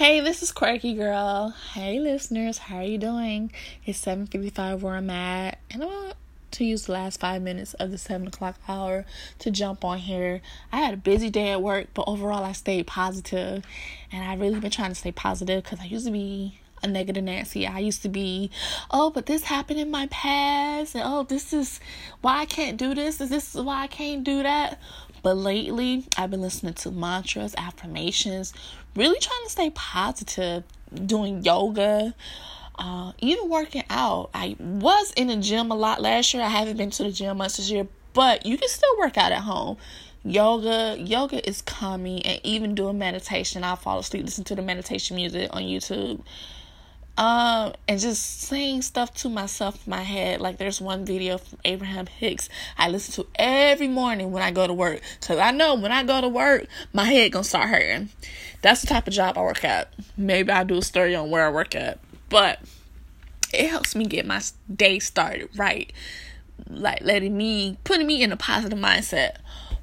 Hey, this is Quirky Girl. Hey, listeners, how are you doing? It's 7.55 where I'm at, and I want to use the last five minutes of the 7 o'clock hour to jump on here. I had a busy day at work, but overall I stayed positive, and I've really been trying to stay positive because I used to be a negative Nancy. I used to be, oh, but this happened in my past, and oh, this is why I can't do this, is this why I can't do that. But lately, I've been listening to mantras, affirmations, really trying to stay positive, doing yoga, uh, even working out. I was in the gym a lot last year. I haven't been to the gym much this year, but you can still work out at home. Yoga, yoga is coming, and even doing meditation. I fall asleep, listen to the meditation music on YouTube um, and just saying stuff to myself in my head. Like there's one video from Abraham Hicks I listen to every morning when I go to work. Cause I know when I go to work, my head gonna start hurting. That's the type of job I work at. Maybe I'll do a story on where I work at. But it helps me get my day started right. Like letting me putting me in a positive mindset.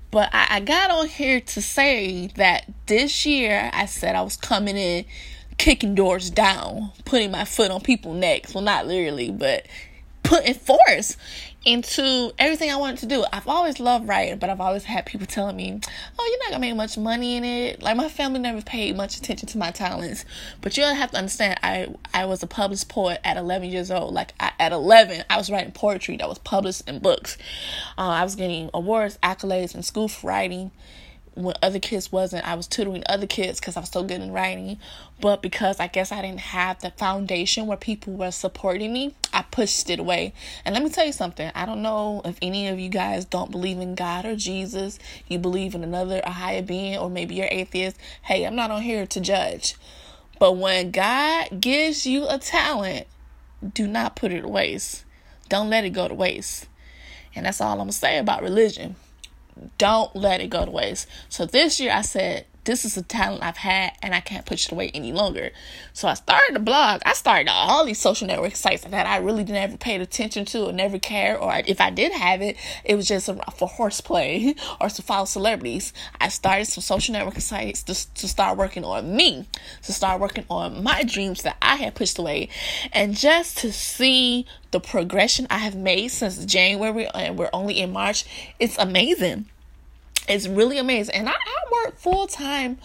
But I, I got on here to say that this year I said I was coming in kicking doors down, putting my foot on people's necks. Well, not literally, but putting force into everything I wanted to do. I've always loved writing, but I've always had people telling me, "Oh, you're not gonna make much money in it." Like my family never paid much attention to my talents, but you have to understand, I I was a published poet at 11 years old. Like I, at 11, I was writing poetry that was published in books. Uh, I was getting awards, accolades in school for writing when other kids wasn't. I was tutoring other kids because I was so good in writing. But because I guess I didn't have the foundation where people were supporting me, I pushed it away. And let me tell you something. I don't know if any of you guys don't believe in God or Jesus. You believe in another, a higher being, or maybe you're atheist. Hey, I'm not on here to judge. But when God gives you a talent, do not put it to waste. Don't let it go to waste. And that's all I'm going to say about religion don't let it go to waste. So this year I said, this is a talent I've had and I can't push it away any longer. So I started a blog. I started all these social network sites that I really never paid attention to or never cared. Or if I did have it, it was just for horseplay or to follow celebrities. I started some social network sites to, to start working on me, to start working on my dreams that I had pushed away. And just to see the progression I have made since January and we're only in March, it's amazing it's really amazing. And I, I work full time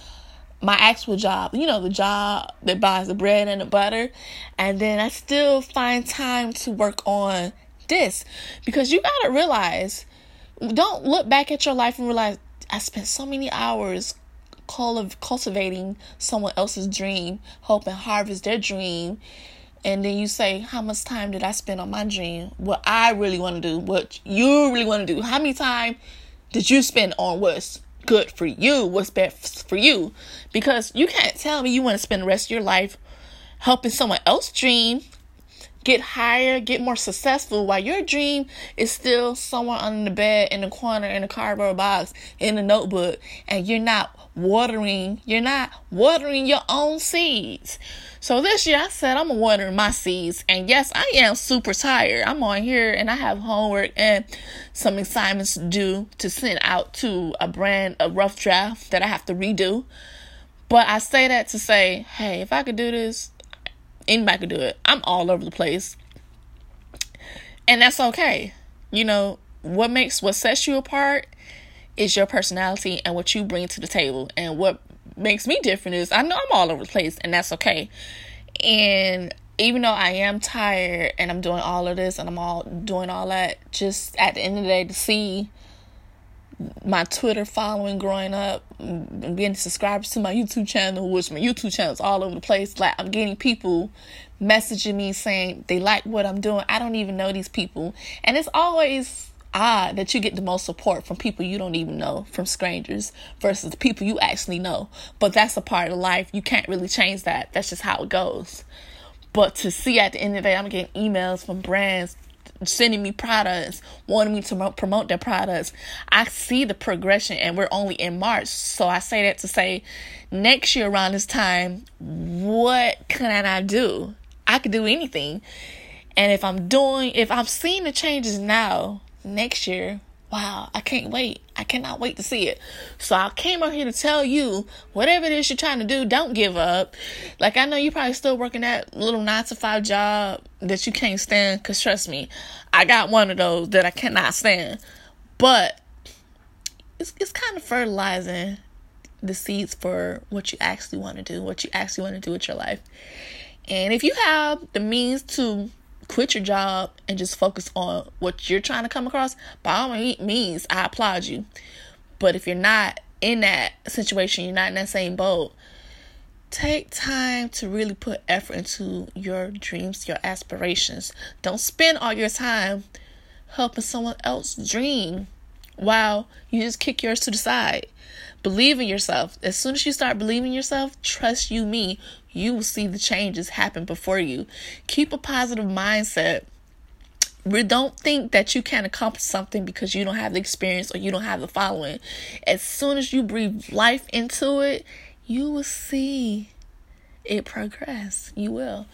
my actual job, you know, the job that buys the bread and the butter. And then I still find time to work on this because you got to realize don't look back at your life and realize I spent so many hours cultivating someone else's dream, hoping harvest their dream. And then you say, How much time did I spend on my dream? What I really want to do, what you really want to do. How many time did you spend on what's good for you, what's best for you? Because you can't tell me you want to spend the rest of your life helping someone else dream, get higher, get more successful, while your dream is still somewhere under the bed, in the corner, in a cardboard box, in a notebook, and you're not watering, you're not watering your own seeds. So this year I said I'm watering my seeds. And yes, I am super tired. I'm on here and I have homework and some assignments due to send out to a brand, a rough draft that I have to redo. But I say that to say, hey, if I could do this, anybody could do it. I'm all over the place. And that's okay. You know, what makes what sets you apart is your personality and what you bring to the table. And what makes me different is I know I'm all over the place and that's okay. And even though I am tired and I'm doing all of this and I'm all doing all that, just at the end of the day to see my Twitter following growing up and getting subscribers to my YouTube channel, which my YouTube channel is all over the place. Like I'm getting people messaging me saying they like what I'm doing. I don't even know these people. And it's always odd that you get the most support from people you don't even know, from strangers, versus the people you actually know. But that's a part of life. You can't really change that. That's just how it goes. But to see at the end of the day, I'm getting emails from brands sending me products, wanting me to promote their products. I see the progression, and we're only in March. So I say that to say, next year around this time, what can I do? I could do anything. And if I'm doing, if I'm seeing the changes now, next year wow, I can't wait. I cannot wait to see it. So I came out here to tell you whatever it is you're trying to do, don't give up. Like I know you're probably still working that little nine to five job that you can't stand. Cause trust me, I got one of those that I cannot stand. But it's it's kind of fertilizing the seeds for what you actually want to do, what you actually want to do with your life. And if you have the means to quit your job and just focus on what you're trying to come across, by all means, I applaud you. But if you're not in that situation, you're not in that same boat, take time to really put effort into your dreams, your aspirations. Don't spend all your time helping someone else dream while you just kick yours to the side. Believe in yourself. As soon as you start believing yourself, trust you me, you will see the changes happen before you. Keep a positive mindset. Don't think that you can't accomplish something because you don't have the experience or you don't have the following. As soon as you breathe life into it, you will see it progress. You will.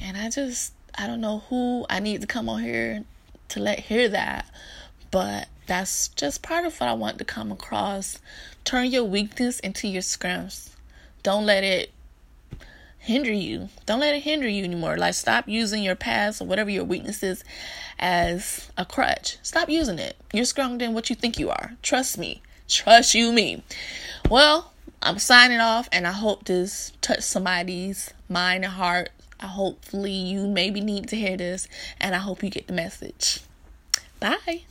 And I just, I don't know who I need to come on here to let hear that, but that's just part of what I want to come across. Turn your weakness into your strengths. Don't let it hinder you. Don't let it hinder you anymore. Like stop using your past or whatever your weakness is as a crutch. Stop using it. You're stronger than what you think you are. Trust me. Trust you me. Well, I'm signing off and I hope this touched somebody's mind and heart. I hopefully you maybe need to hear this and I hope you get the message. Bye.